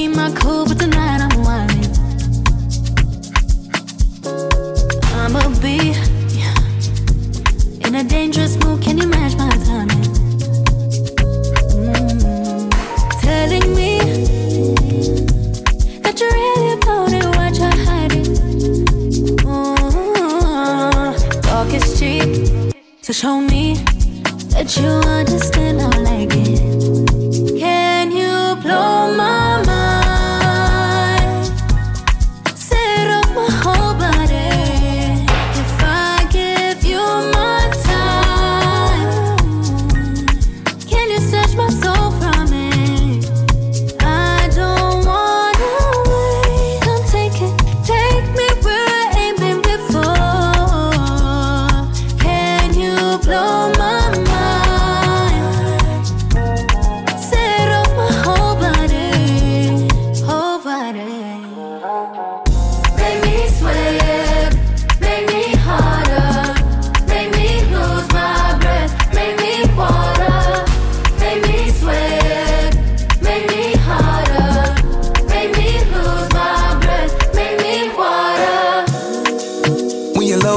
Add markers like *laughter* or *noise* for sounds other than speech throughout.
keep my cool, but tonight I'm whining. I'ma be in a dangerous mood. Can you match my timing? Mm. Telling me that you're really about it, what you're hiding. Mm. Talk is cheap, so show me that you understand. I like it.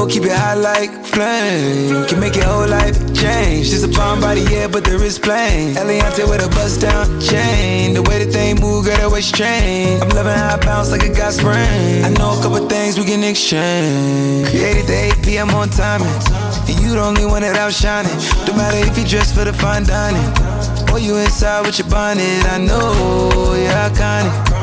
When keep it high like flame. Can make your whole life change. Just a palm body, yeah, but there is plain. Eliante with a bust down chain. The way that they move, girl, that way strange. I'm loving how I bounce like a got sprain. I know a couple things we can exchange. Created the 8 p.m. on timing. And you the only one that outshining. No matter if you dress for the fine dining. Or you inside with your bonnet. I know you're iconic.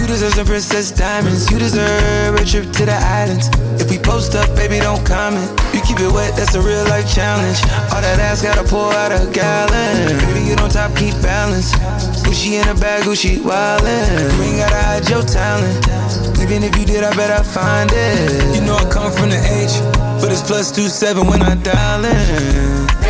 You deserve some princess diamonds. You deserve a trip to the islands. If we post up, baby, don't comment. You keep it wet, that's a real life challenge. All that ass gotta pour out a gallon. Baby, you don't top, keep balance. Gucci in a bag, Gucci wildin'. You ain't gotta hide your talent. Even if you did, I bet I find it. You know I come from the H, but it's plus two seven when I dial in.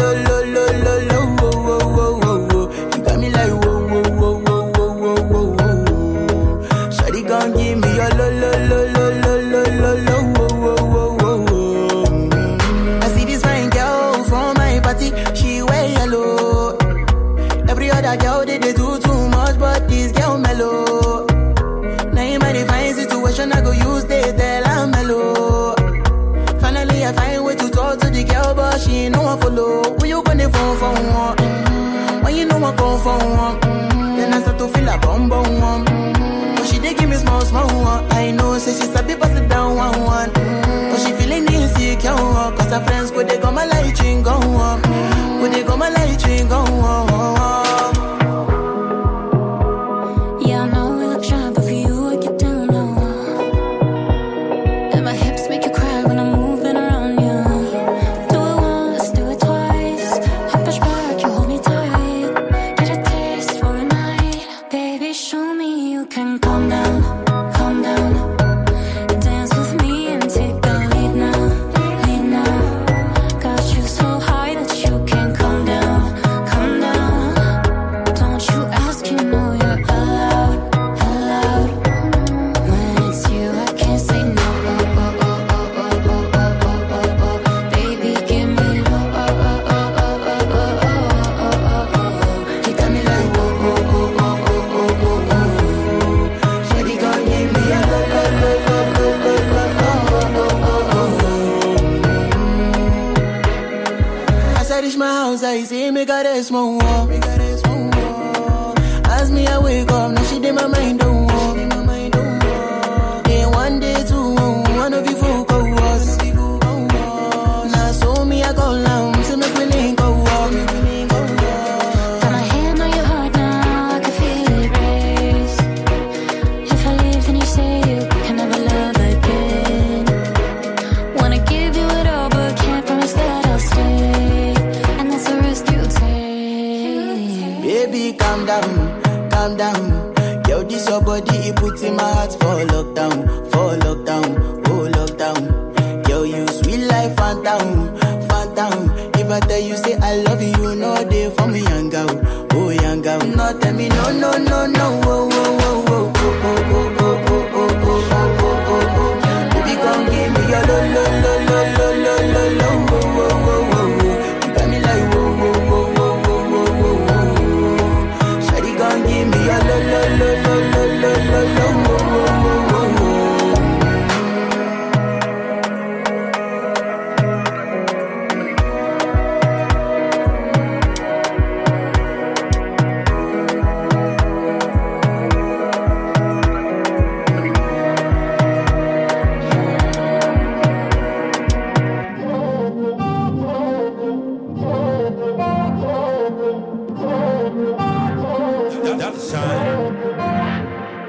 Come for one? Mm-hmm. Then I start to feel a bum bum one. Mm-hmm. But she dey give me small small one. I know, say she sabi pass it down one one. Mm-hmm. But she feeling insecure, cause her friends go they go my light ring go on. Go they go my light ring go on.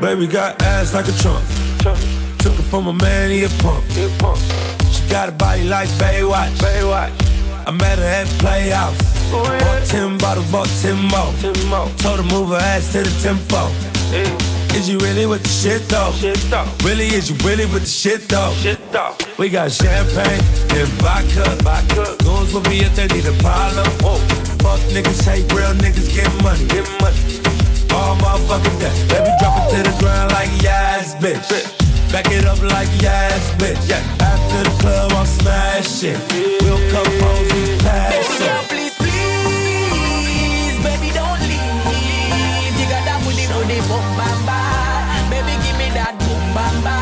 Baby got ass like a trunk. Took it from a man, he a punk. She got a body like Baywatch. I met her at Playhouse. Bought 10 bottles, bought 10 more. Told her move her ass to the tempo. Is you really with the shit though? Really, is you really with the shit though? We got champagne and vodka. vodka. Goons will be if they need a problem. Fuck niggas, hate real niggas, get money. Get money. All motherfucking day. Baby, drop it to the ground like yes, bitch. Back it up like yes, bitch. After the club, I'm smashing. We'll come home, we pass it. please, please, baby, don't leave. You got that booty, booty, boom, bam, bam. Baby, give me that boom, bam, bam.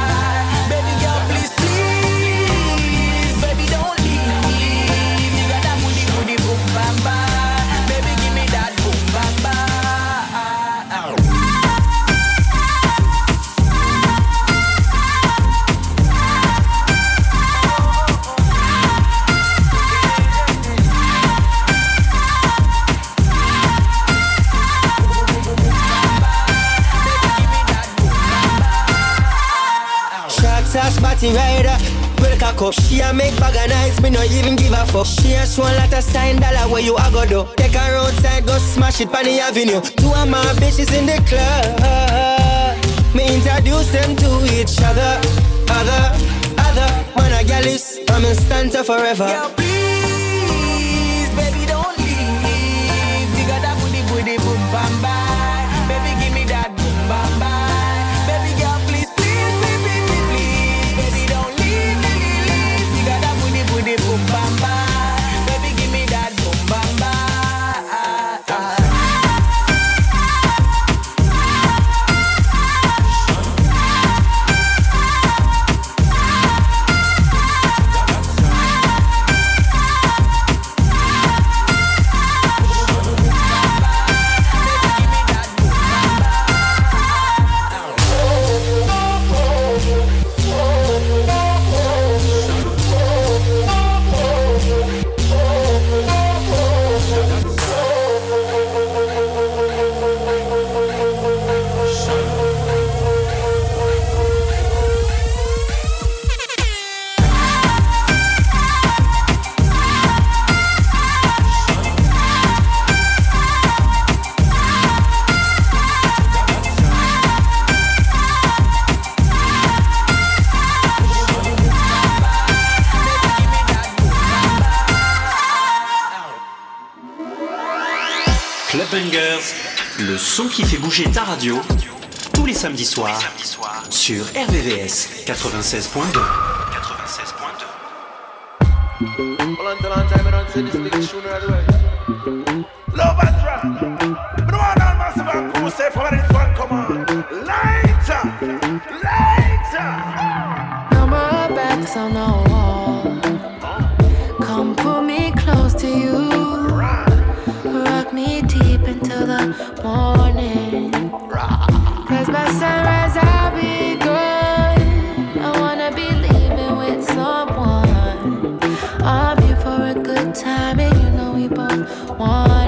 Body rider. Well, cock up. She a make bag of nice, me no even give a fuck. She a show a lot of sign dollar where you a go do. Take her outside, go smash it on the avenue. Two of my bitches in the club. Me introduce them to each other. Other, other. Man a gal is, I'm in stanza forever. Qui fait bouger ta radio, tous les samedis soirs, sur RVVS 96.2. 96.2. one.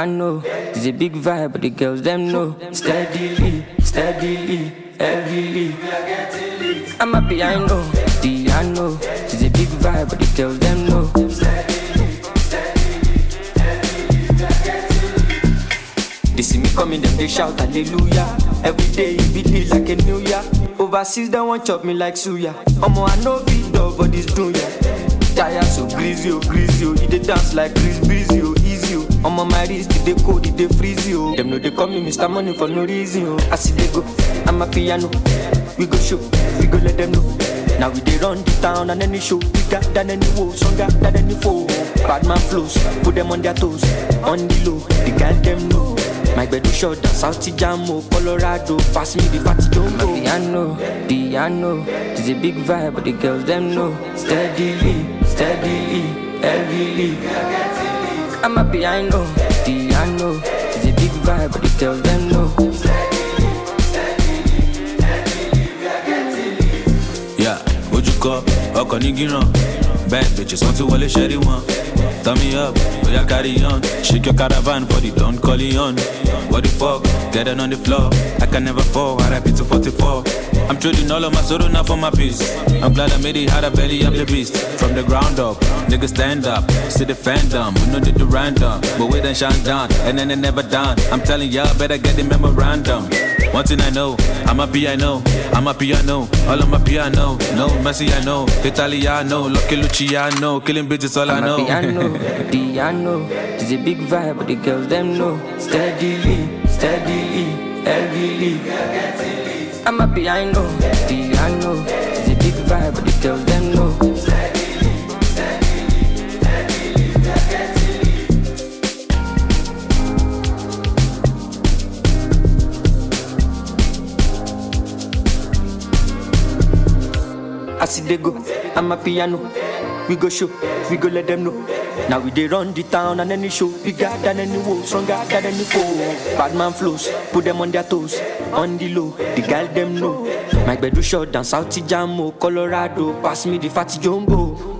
I know. It's a big vibe, but the girls them know. Steadily, steadily, heavily. I'm happy, I know, the I know. It's a big vibe, but the girls them know. They see me coming, them they shout hallelujah. Every day it be day like a new year. Overseas they want chop me like suya. I'm on a be dog, but this dunya Tired so greasy, oh greasy, oh. He dey dance like Chris I'm on my wrist, did they cold, did they freeze you? Them know they call me Mr. Money for no reason. Yo. I see they go, I'm a piano. We go show, we go let them know. Now we they run the town and any show got than any woe, stronger than any foe. Bad man flows, put them on their toes, on the low, the girl them know. My bed is short down South Jamo, oh. Colorado. Pass me the fatty jumbo. Piano, piano, it's a big vibe, but the girls them know. Steadily, steadily, heavily. I'm happy, I know. The I know. It's a big vibe, but it tells them no. Yeah, would you call? Ọkọ̀ ní gíràn. Bad bitches, wọ́n ti wọlé ṣẹ́rí wọn. Turn me up, we are carry on. Shake your caravan for the Don Corleone. What the fuck? Get it on the floor. I can never fall. I rap it to 44. I'm trading all of my sorrow now for my peace. I'm glad I made it how the belly of the beast. From the ground up, niggas stand up. See the fandom, we know did the random. But we done shine down, and then it never done. I'm telling y'all, better get the memorandum. One thing I know, I'm a piano, I'm a piano, all of my piano. No Messi, I know, Italiano, Lucky Luciano, killing bitches, all I know, I'm a know. piano, piano. It's a big vibe, but the girls them know. Steadily, steadily, heavily. I'm a piano, piano. It's a big vibe, but the girls them know. I see they go, I'm a piano. We go show, we go let them know. Now we they run the town and any show, bigger than any woe, stronger than any foe. Bad man flows, put them on their toes, on the low, the girl them know. My bedroom shot down South Jamo, Colorado, pass me the fatty jumbo.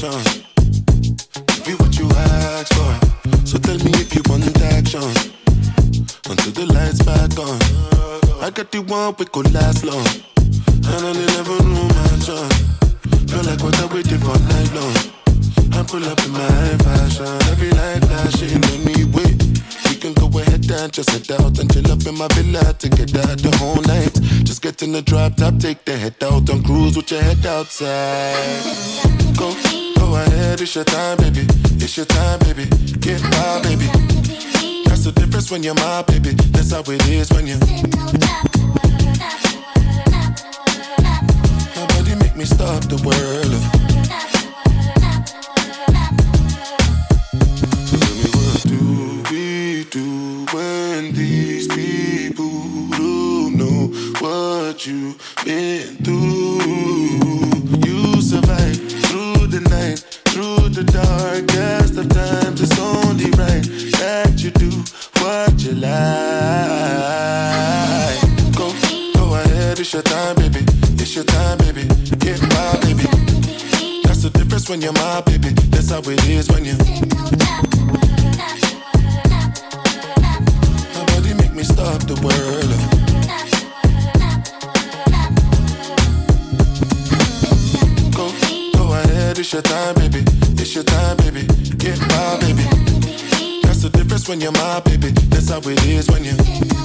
Passion. Be what you ask for. So tell me if you want action. Until the lights back on. I got the one we could last long. And I never my chance. Feel like what I waited for night long. I pull up in my fashion, every light flashing on me wait. And just head out and chill up in my villa together the whole night. Just get in the drop top, take the head out and cruise with your head outside. Go, go ahead, it's your time, baby. It's your time, baby. Get my baby. That's the difference when you're my baby. That's how it is when you. My body make me stop the world. Do when these people don't know what you've been through? You survive through the night, through the darkest of times. It's only right that you do what you like. Go, go ahead, it's your time, baby. It's your time, baby. Get my baby. That's the difference when you're my baby. That's how it is when you. Make the world. Go, go ahead, it's your time, baby. It's your time, baby. Get my baby. That's the difference when you're my baby. That's how it is when you.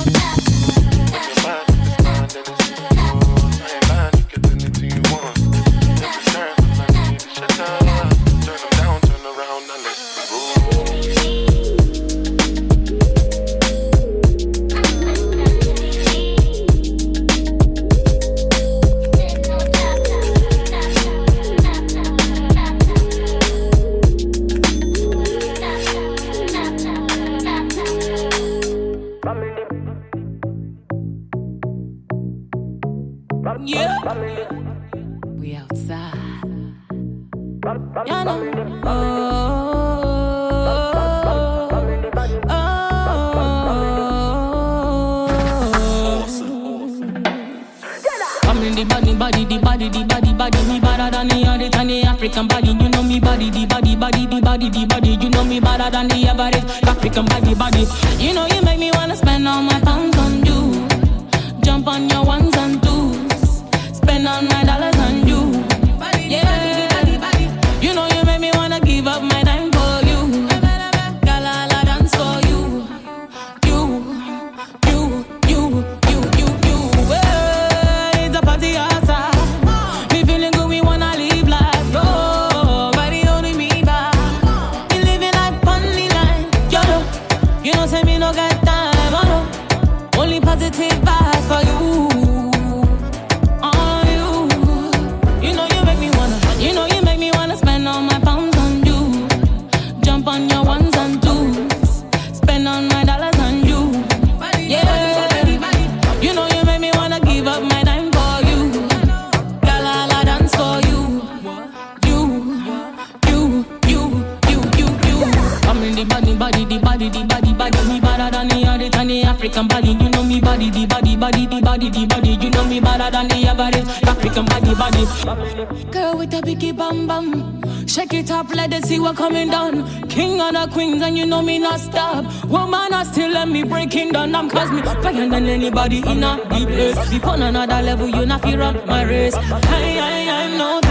African body. You know me body, the body, body, the body, the body. You know me better than the average African body, body. Girl with a biggie bam bam. Shake it up, let it see what coming down. King and the queens, and you know me not stop. Woman, I still let me breaking down. I'm cause me fire than anybody in a deep place. Be on another level, you not fear run my race. I, I, I'm no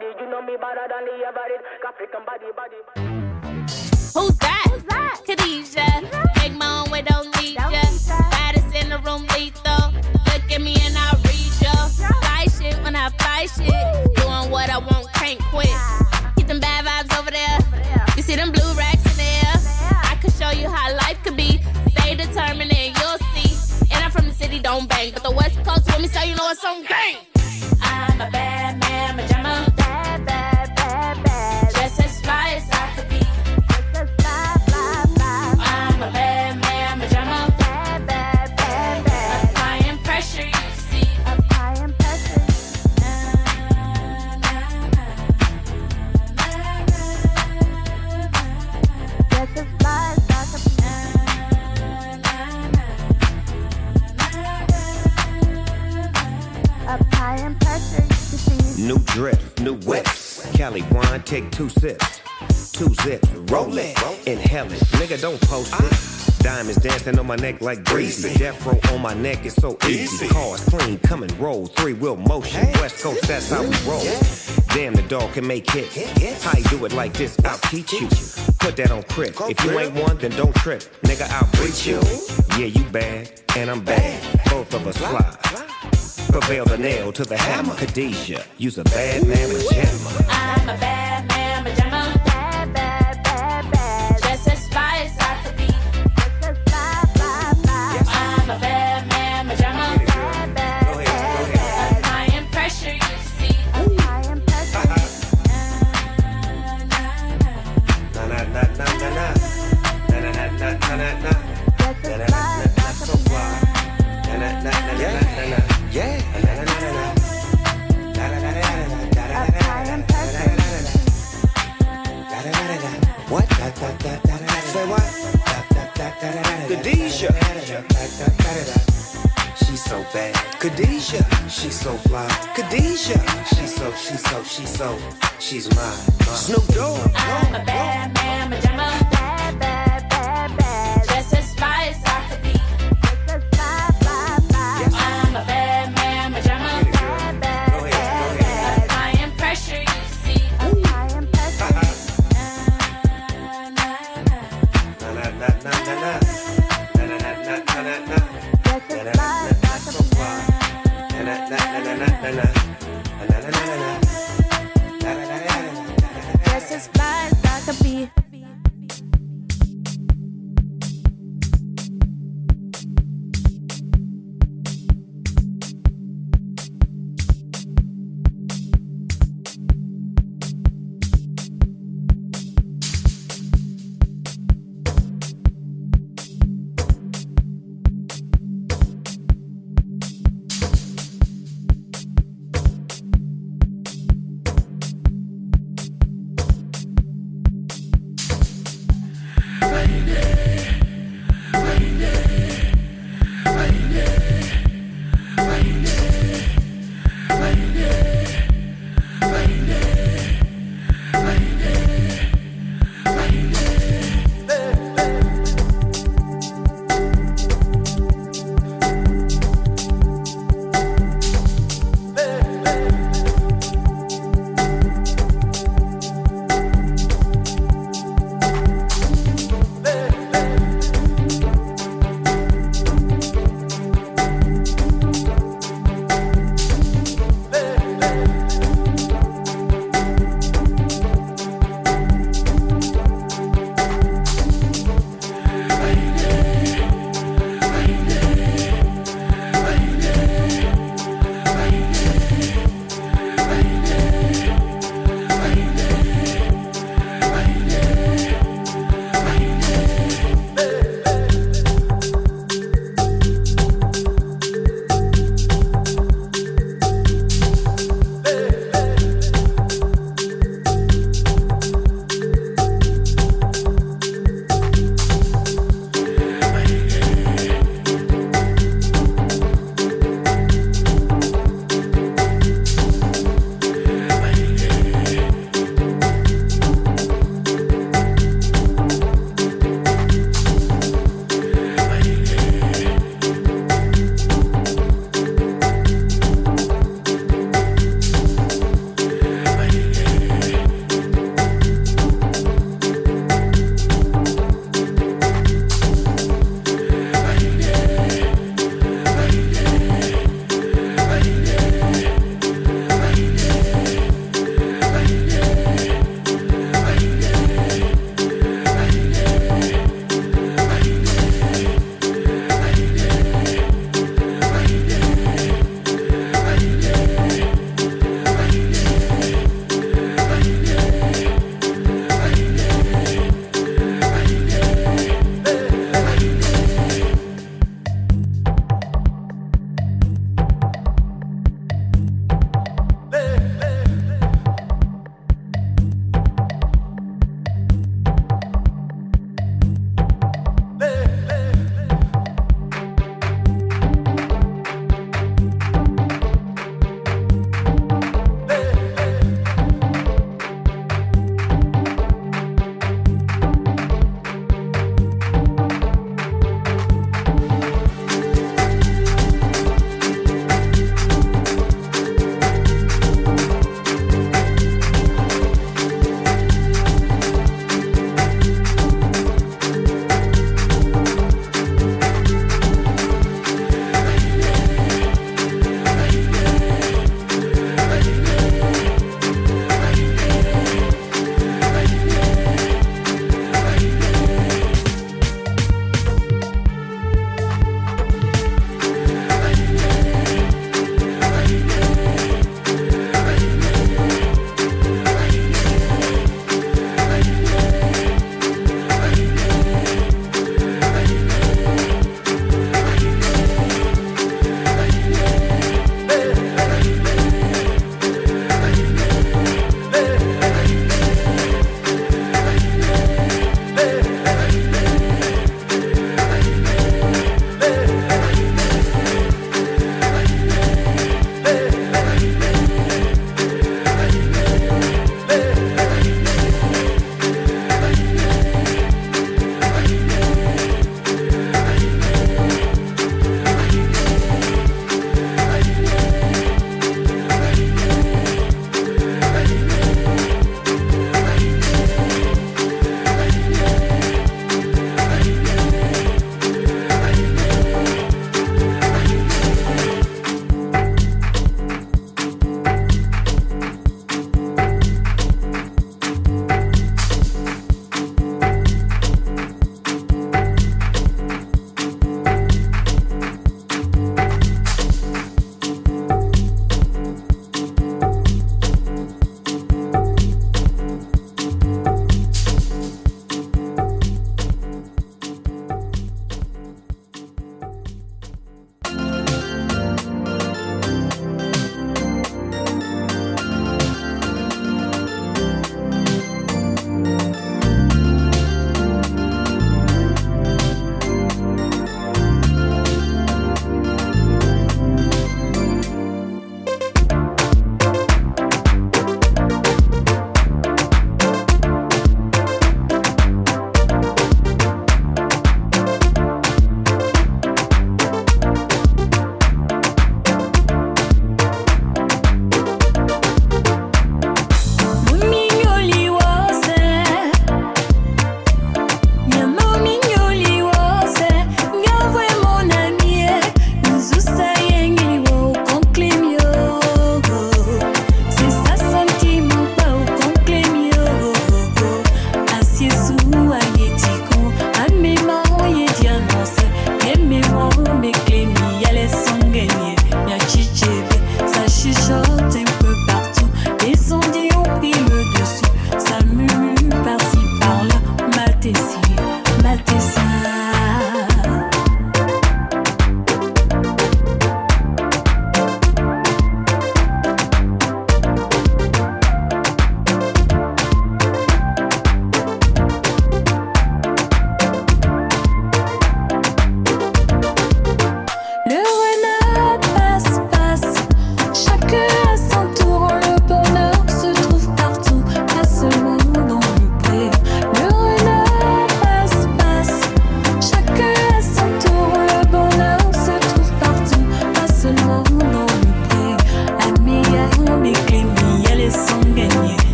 body, you know me better than the average African body, body. Who's that? Who's that? Khadijah. Make my own way, don't need ya. Baddest in the room, lethal. Look at me and I'll read ya. Fly shit when I fly shit. Doing what I want, can't quit. Get them bad vibes over there. You see them blue racks in there. I could show you how life could be. Stay determined and you'll see. And I'm from a city don't bang, but the city When me say you know it's some gang. I'm a bad take two sips. Two zips, roll it, inhale it. Nigga, don't post it. Diamonds dancing on my neck like breezy. Death row on my neck is so easy. Cars clean, come and roll. Three wheel motion. West Coast, that's how we roll. Damn, the dog can make hits. How you do it like this? I'll teach you. Put that on crib. If you ain't one, then don't trip. Nigga, I'll breach you. Yeah, you bad, and I'm bad. Both of us fly. Prevail the nail to the hammer. Khadijah, you's a bad man pajama. I'm a bad man, Khadijah. She's so bad. Khadijah. She's so fly. Khadijah. She's so, she's so, she's so, she's mine. Snoop Dogg. I'm a bad man, pajama. Bad, bad, bad,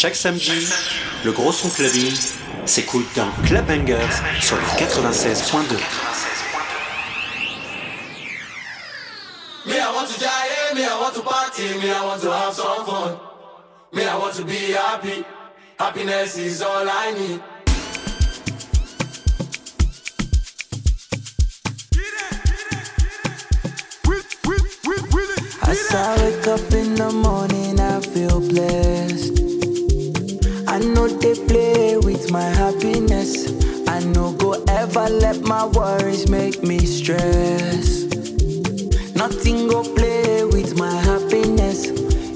Chaque samedi, le gros son clubbing s'écoute dans Club Bangers sur le 96.2. Me, I want to die, me, I want to party, me, I want to have some fun. Me, I want to be happy. Happiness is all I need. As I wake up in the morning, I feel blessed. I know they play with my happiness. I no go ever let my worries make me stress. Nothing go play with my happiness.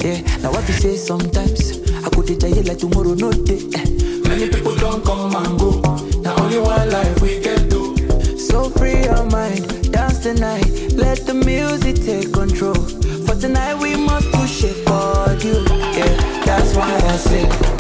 Yeah, now what you say sometimes? I could you like tomorrow, no day. Eh. Many people don't come and go. Now only one life we get to. So free your mind, dance tonight. Let the music take control. For tonight we must push it for you. Yeah, that's why I say.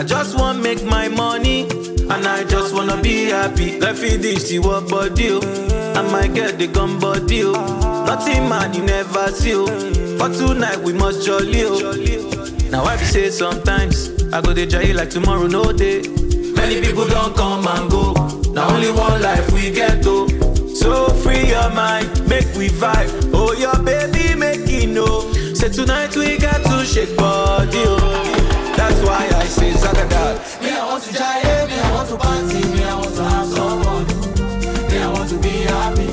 I just want make my money, and I just wanna be happy. Let feed this to what body. I might get the gun oh. Nothing man you never see. For tonight we must jolly, oh. Now I be say sometimes I go to jail like tomorrow no day. Many people don't come and go. Now only one life we get to. So free your mind, make we vibe. Oh your baby make it know. Say tonight we got to shake body. Oh. That's why I say Zagadat. Me, I want to die, me, I want to party, me, I want to have some fun. Me, I want to be happy.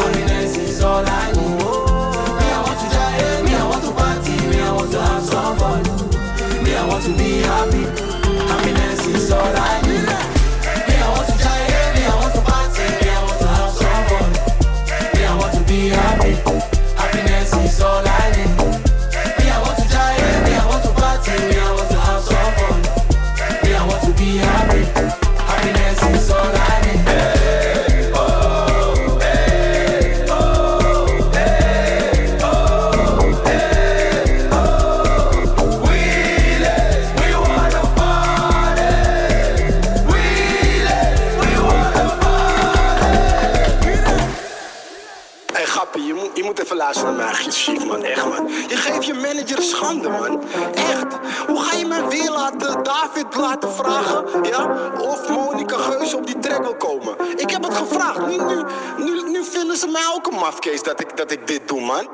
Happiness is all I need. Me, I want to die, me, I want to party, me, I want to have some fun. Me, I want to be happy. Happiness is all I need. David laten vragen, ja? Of Monica Geus op die track wil komen? Ik heb het gevraagd. Nu, nu, nu, nu vinden ze mij ook een mafkees dat ik, dat ik dit doe, man.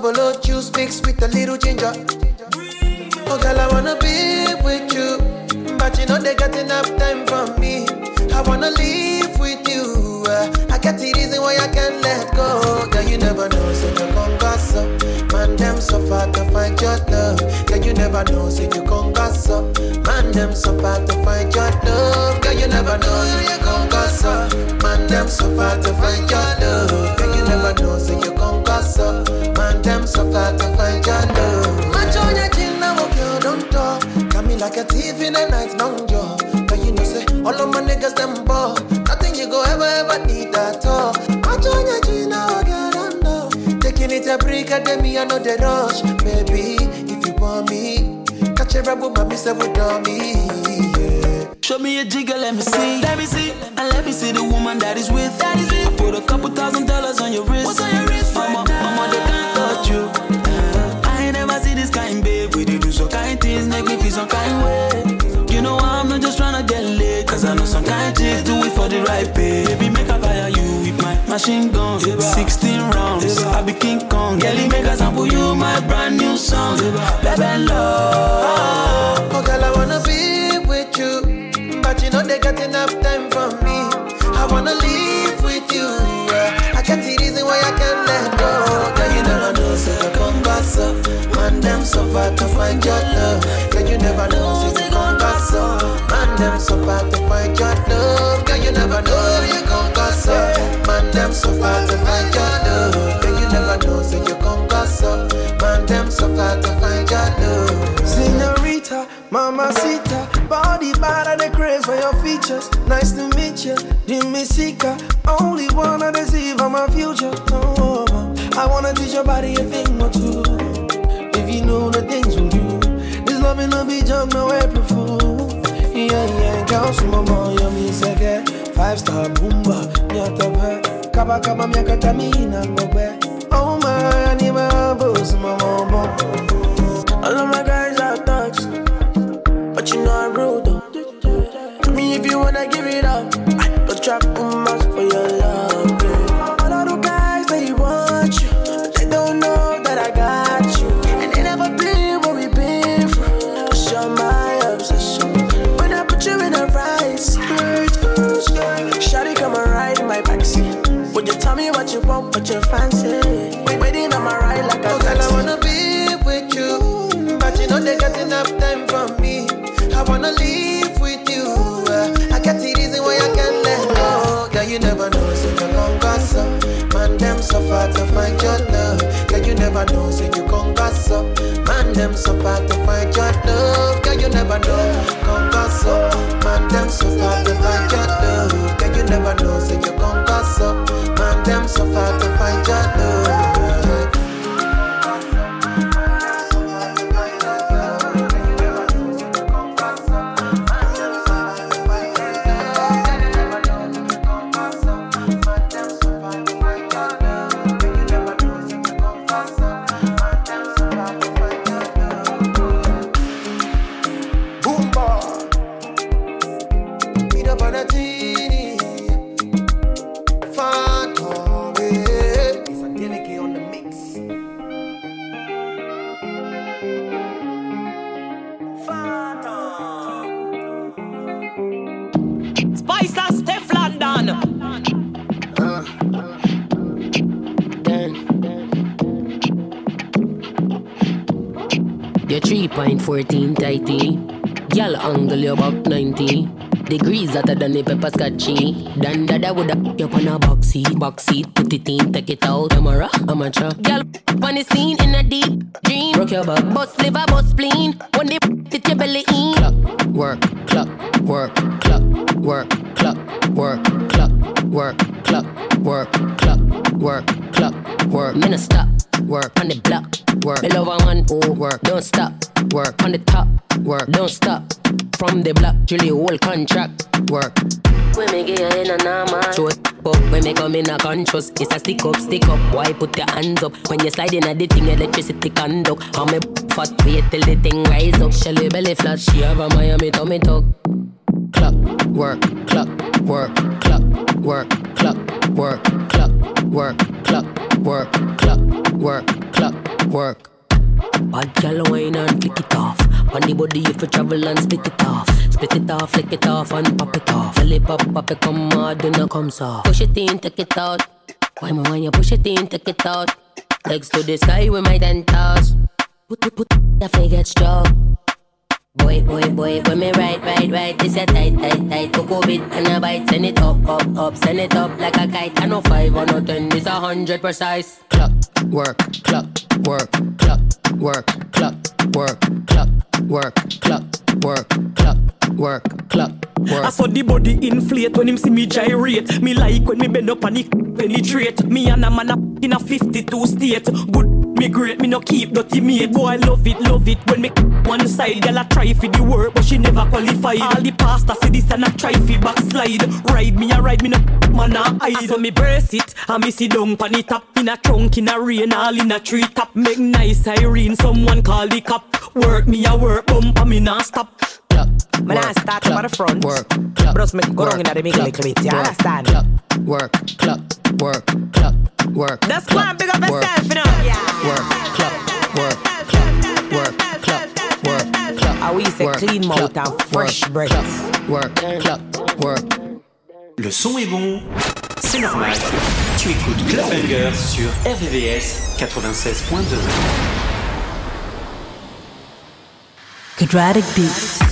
Below juice mixed with a little ginger. Oh, girl, I wanna be with you, but you know they got enough time for me. I wanna live with you. uh, I get the reason why I can't let go. Girl, you never know, so you come gossip. Man, them so far to find your love. Girl, you never know, so you come gossip. Man, them so far to find your love. Girl, you never know, so you come gossip. Man, them so far to find your love. Girl, you never know, so you come gossip. Man, them so far to find your love. Match on your chin, now, okay, don't talk. Got me like a thief in the night, long jaw. But you know, say, all of my niggas, them ball. Nothing you go ever, ever need at all. Match on your chin, now, okay, don't know. Taking it a break, I tell me I know the rush. Baby, if you want me, catch a rebel, my miss with me. Yeah. Show me a jigger, let me see. Let me see. And let me see the woman that is with. That is with. I put a couple thousand dollars on your wrist. What's on your wrist? Mama, mama, kind, babe. We did do some kind things, make me feel some kind way. You know I'm not just tryna get laid. Cause I know some kind chicks do it for the right pay. Baby, make I fire you with my machine gun. 16 rounds, I be King Kong. Girlie, make I sample you my brand new song. Baby, love. Man, them so to find your love. Girl, you never know, say you come gossip. Man, them so far to find your love. Girl, you never know, you come gossip. Man, them so far to find your love. Girl, you never know, say you come gossip. Man, them so far to find your love. Senorita, mamacita, body bad and the craze for your features. Nice to meet you, Jimmy Sika. Only wanna deceive on my future. Oh, I wanna teach your body a thing or two. You know the things we do, this love ain't no be jump, no April fool. Yeah, yeah, girl, some more, you me seke. Five star boomba, nyatabe. Kaba kaba miakatamina ngobe. Far to find your love. Girl, you never know, so you gon' gossip. Man, them so far to find your love. Girl, you never know, gon' gossip. Man, them so far to find your love. Girl, you never know, so you gon' 3.14 tighty. Girl angle you about 90. Degrees hotter than the pepper scotchy. Dan dada woulda you up on a box seat, box seat, put it in, take it out. Camera, amateur. Girl on the scene in a deep dream. Rock your back, bust liver, bust spleen. When they fit your belly in. Clock, work, clock, work, clock, work, clock, work, clock, work, clock, work, clock, work, work. Me no stop, work. On the block, work. Me love a one, oh, work, don't stop, work. On the top, work, don't stop. From the block, Julie whole contract, work. When me get in a normal Show it. Up when me come in a conscious It's a stick up, stick up. Why put your hands up? When you slide in a the thing Electricity conduct How me fat. Wait till the thing rise up. Shelly belly flat? She have a Miami tummy tuck. Clock, work, clock, work, clock, work, clock, work, clock, work, clock, work, clock, work, clock, work. Bad gal wine and flick it off. On the body if you travel and split it off. Split it off, flick it off and pop it off. Tell it pop, pop it come hard, do not come soft. Push it in, take it out. Why me when you push it in, take it out. Legs to the sky with my ten toes. Put, put, put, the get stroke. Boy, boy, boy, when me right, right, right, this a tight, tight, tight. Coco bit and a bite, send it up, up, up, send it up like a kite. I know five or no ten, this a hundred precise. Clock, work, clock, work, clock, work, clock, work, clock, work, clock, work, clock, work, clock, work. I saw the body inflate when him see me gyrate. Me like when me bend up and it penetrate. Me and a man a in a 52 state. Good, me great, me no keep dirty mate. Boy, I love it, love it when me *laughs* one side. Girl, I try for the work, but she never qualified. All the pastors say this and I try for backslide. Ride me, I ride me no *laughs* man a hide. So me brace it, and me sit down pan it up in a trunk in a rain, all in a tree top. Make nice siren, someone call the cop. Work me a work, bump me not stop. Man, I start from the front. Work, clock, Bros make go wrong in the middle little bit. You work, understand? Clock, work, clock, work, clock, work. That's clock, why big up work, yourself, you know? Yeah. Work, work, clock. How we say work, clean mouth and fresh work, breath. Work, work. Le son est bon, c'est normal. Tu écoutes Club Banger sur RVVS 96.2. Quadratic Beats.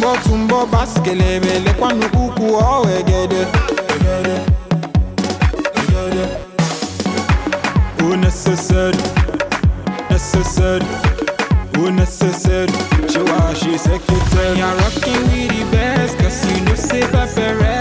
Tumbo tumbo baskelebe, le kwanu uku owegede. Necessaire, oh. She she. You're rocking with the best, cause you know say Papa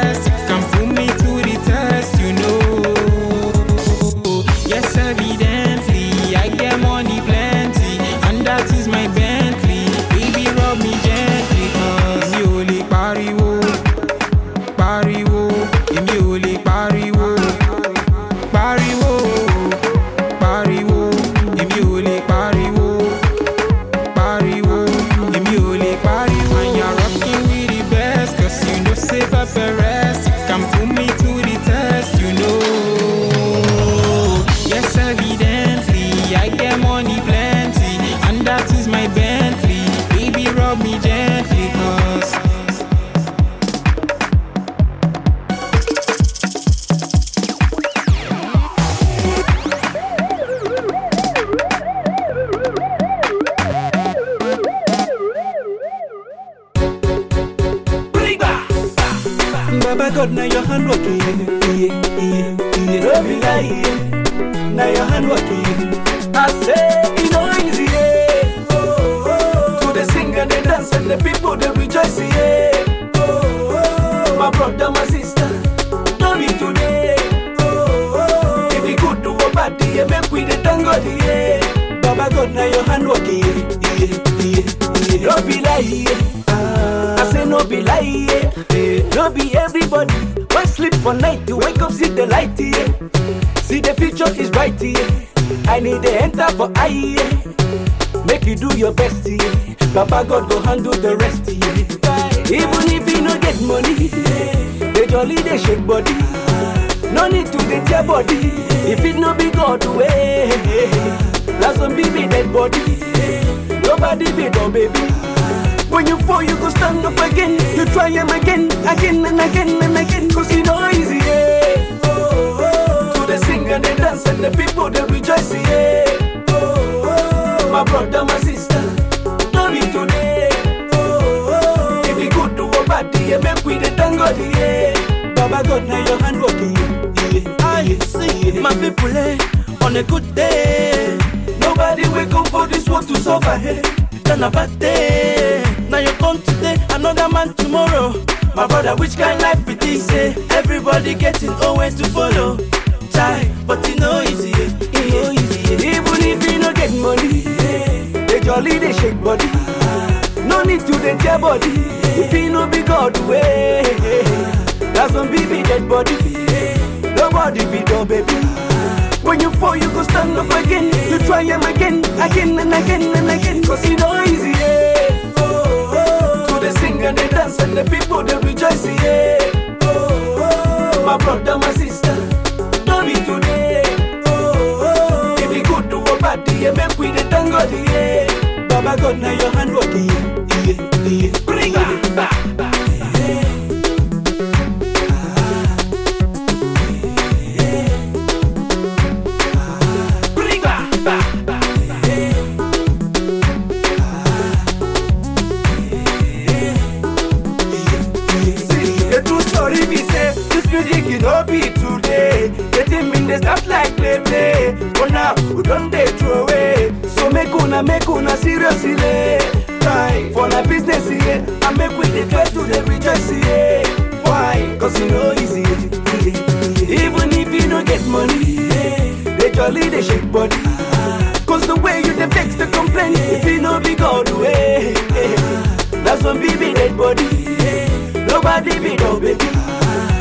See the future is bright, yeah. I need to enter for I. Make you do your best, yeah. Papa God go handle the rest, yeah. Even if you no get money, they jolly they shake body. No need to dey your body. If it no be God way, that's some baby dead body. Nobody be no baby. When you fall, you go stand up again. You try him again, again and again and again. Cause you know easy, yeah. Oh, oh. oh. To the sing and the dance and the people they rejoice, yeah. Oh, oh. My brother, my sister, be today. Oh, oh. If you good to a body, yeah, make we the thank God, yeah. Baba God, now your hand working, yeah. I see my people, eh, on a good day. Nobody wake up for this world to suffer, hey. Then a bad day. Now you come today, another man tomorrow. My brother, which kind life be this? Eh? Everybody getting always to follow. Try, but it no easy, it no easy. Even if you no get money, they jolly they shake body. No need to dey tear body. If you no be God way, that's some baby dead body. Nobody be no baby. When you fall, you go stand up again. You try him again, again and again and again. Cause it no easy, yeah. Oh, oh. To the sing and the dance and the people they rejoice, yeah. Oh, oh. My brother, my sister, happy today. Oh, oh, if you good to a party, you make with the tango, yeah. Baba God, now your hand work, yeah, yeah, yeah. Bring it back, back. This music, you know, beat dey like play play eh? but now we don't dey throw away. So make una make una seriously eh? time for na business eh? here and make we dey try to dey rejoice here why? Cause e no easy even if you no get money they jolly they shake body. Cause the way you dey vex the complain if you no be god way that's when we be dead body nobody be no baby.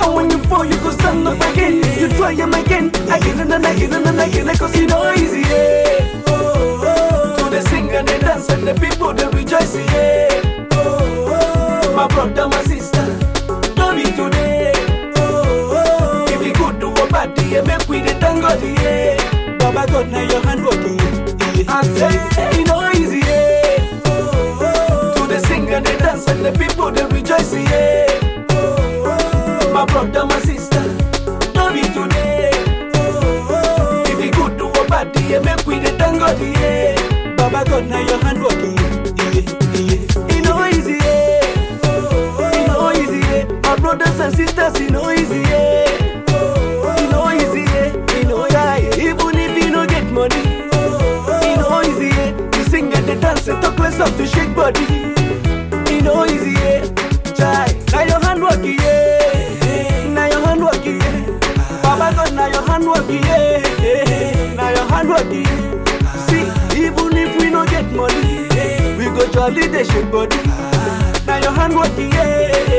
And when you fall, you go stand up again. You try him again, again and again and again. Cause you know easy, yeah. Oh, oh. To the sing and the dance and the people they rejoice, yeah. Oh, oh. My brother, my sister, don't be today. Oh, oh. If you good do a bad day, make we the thank God, yeah. Baba God, now your hand working. I say, you know easy, yeah. Oh, oh. To the sing and the dance and the people they rejoice, yeah. Oh, oh. My brother, my sister, don't be today. Oh, oh. If you good do a bad day, make we the thank God, yeah. Baba God, now your hand working. Yeah, yeah. You know easy, yeah. Oh, oh. You know easy, yeah. My brothers and sisters, you know easy, yeah. Oh, oh. You know easy, yeah. You know. Even if you don't get money, oh, oh. you easy, yeah. Sing and the dance and talk less of to shake body. You know easy, yeah. See, even if we don't get money, we go jolly the shake body. Now your hand working, yeah.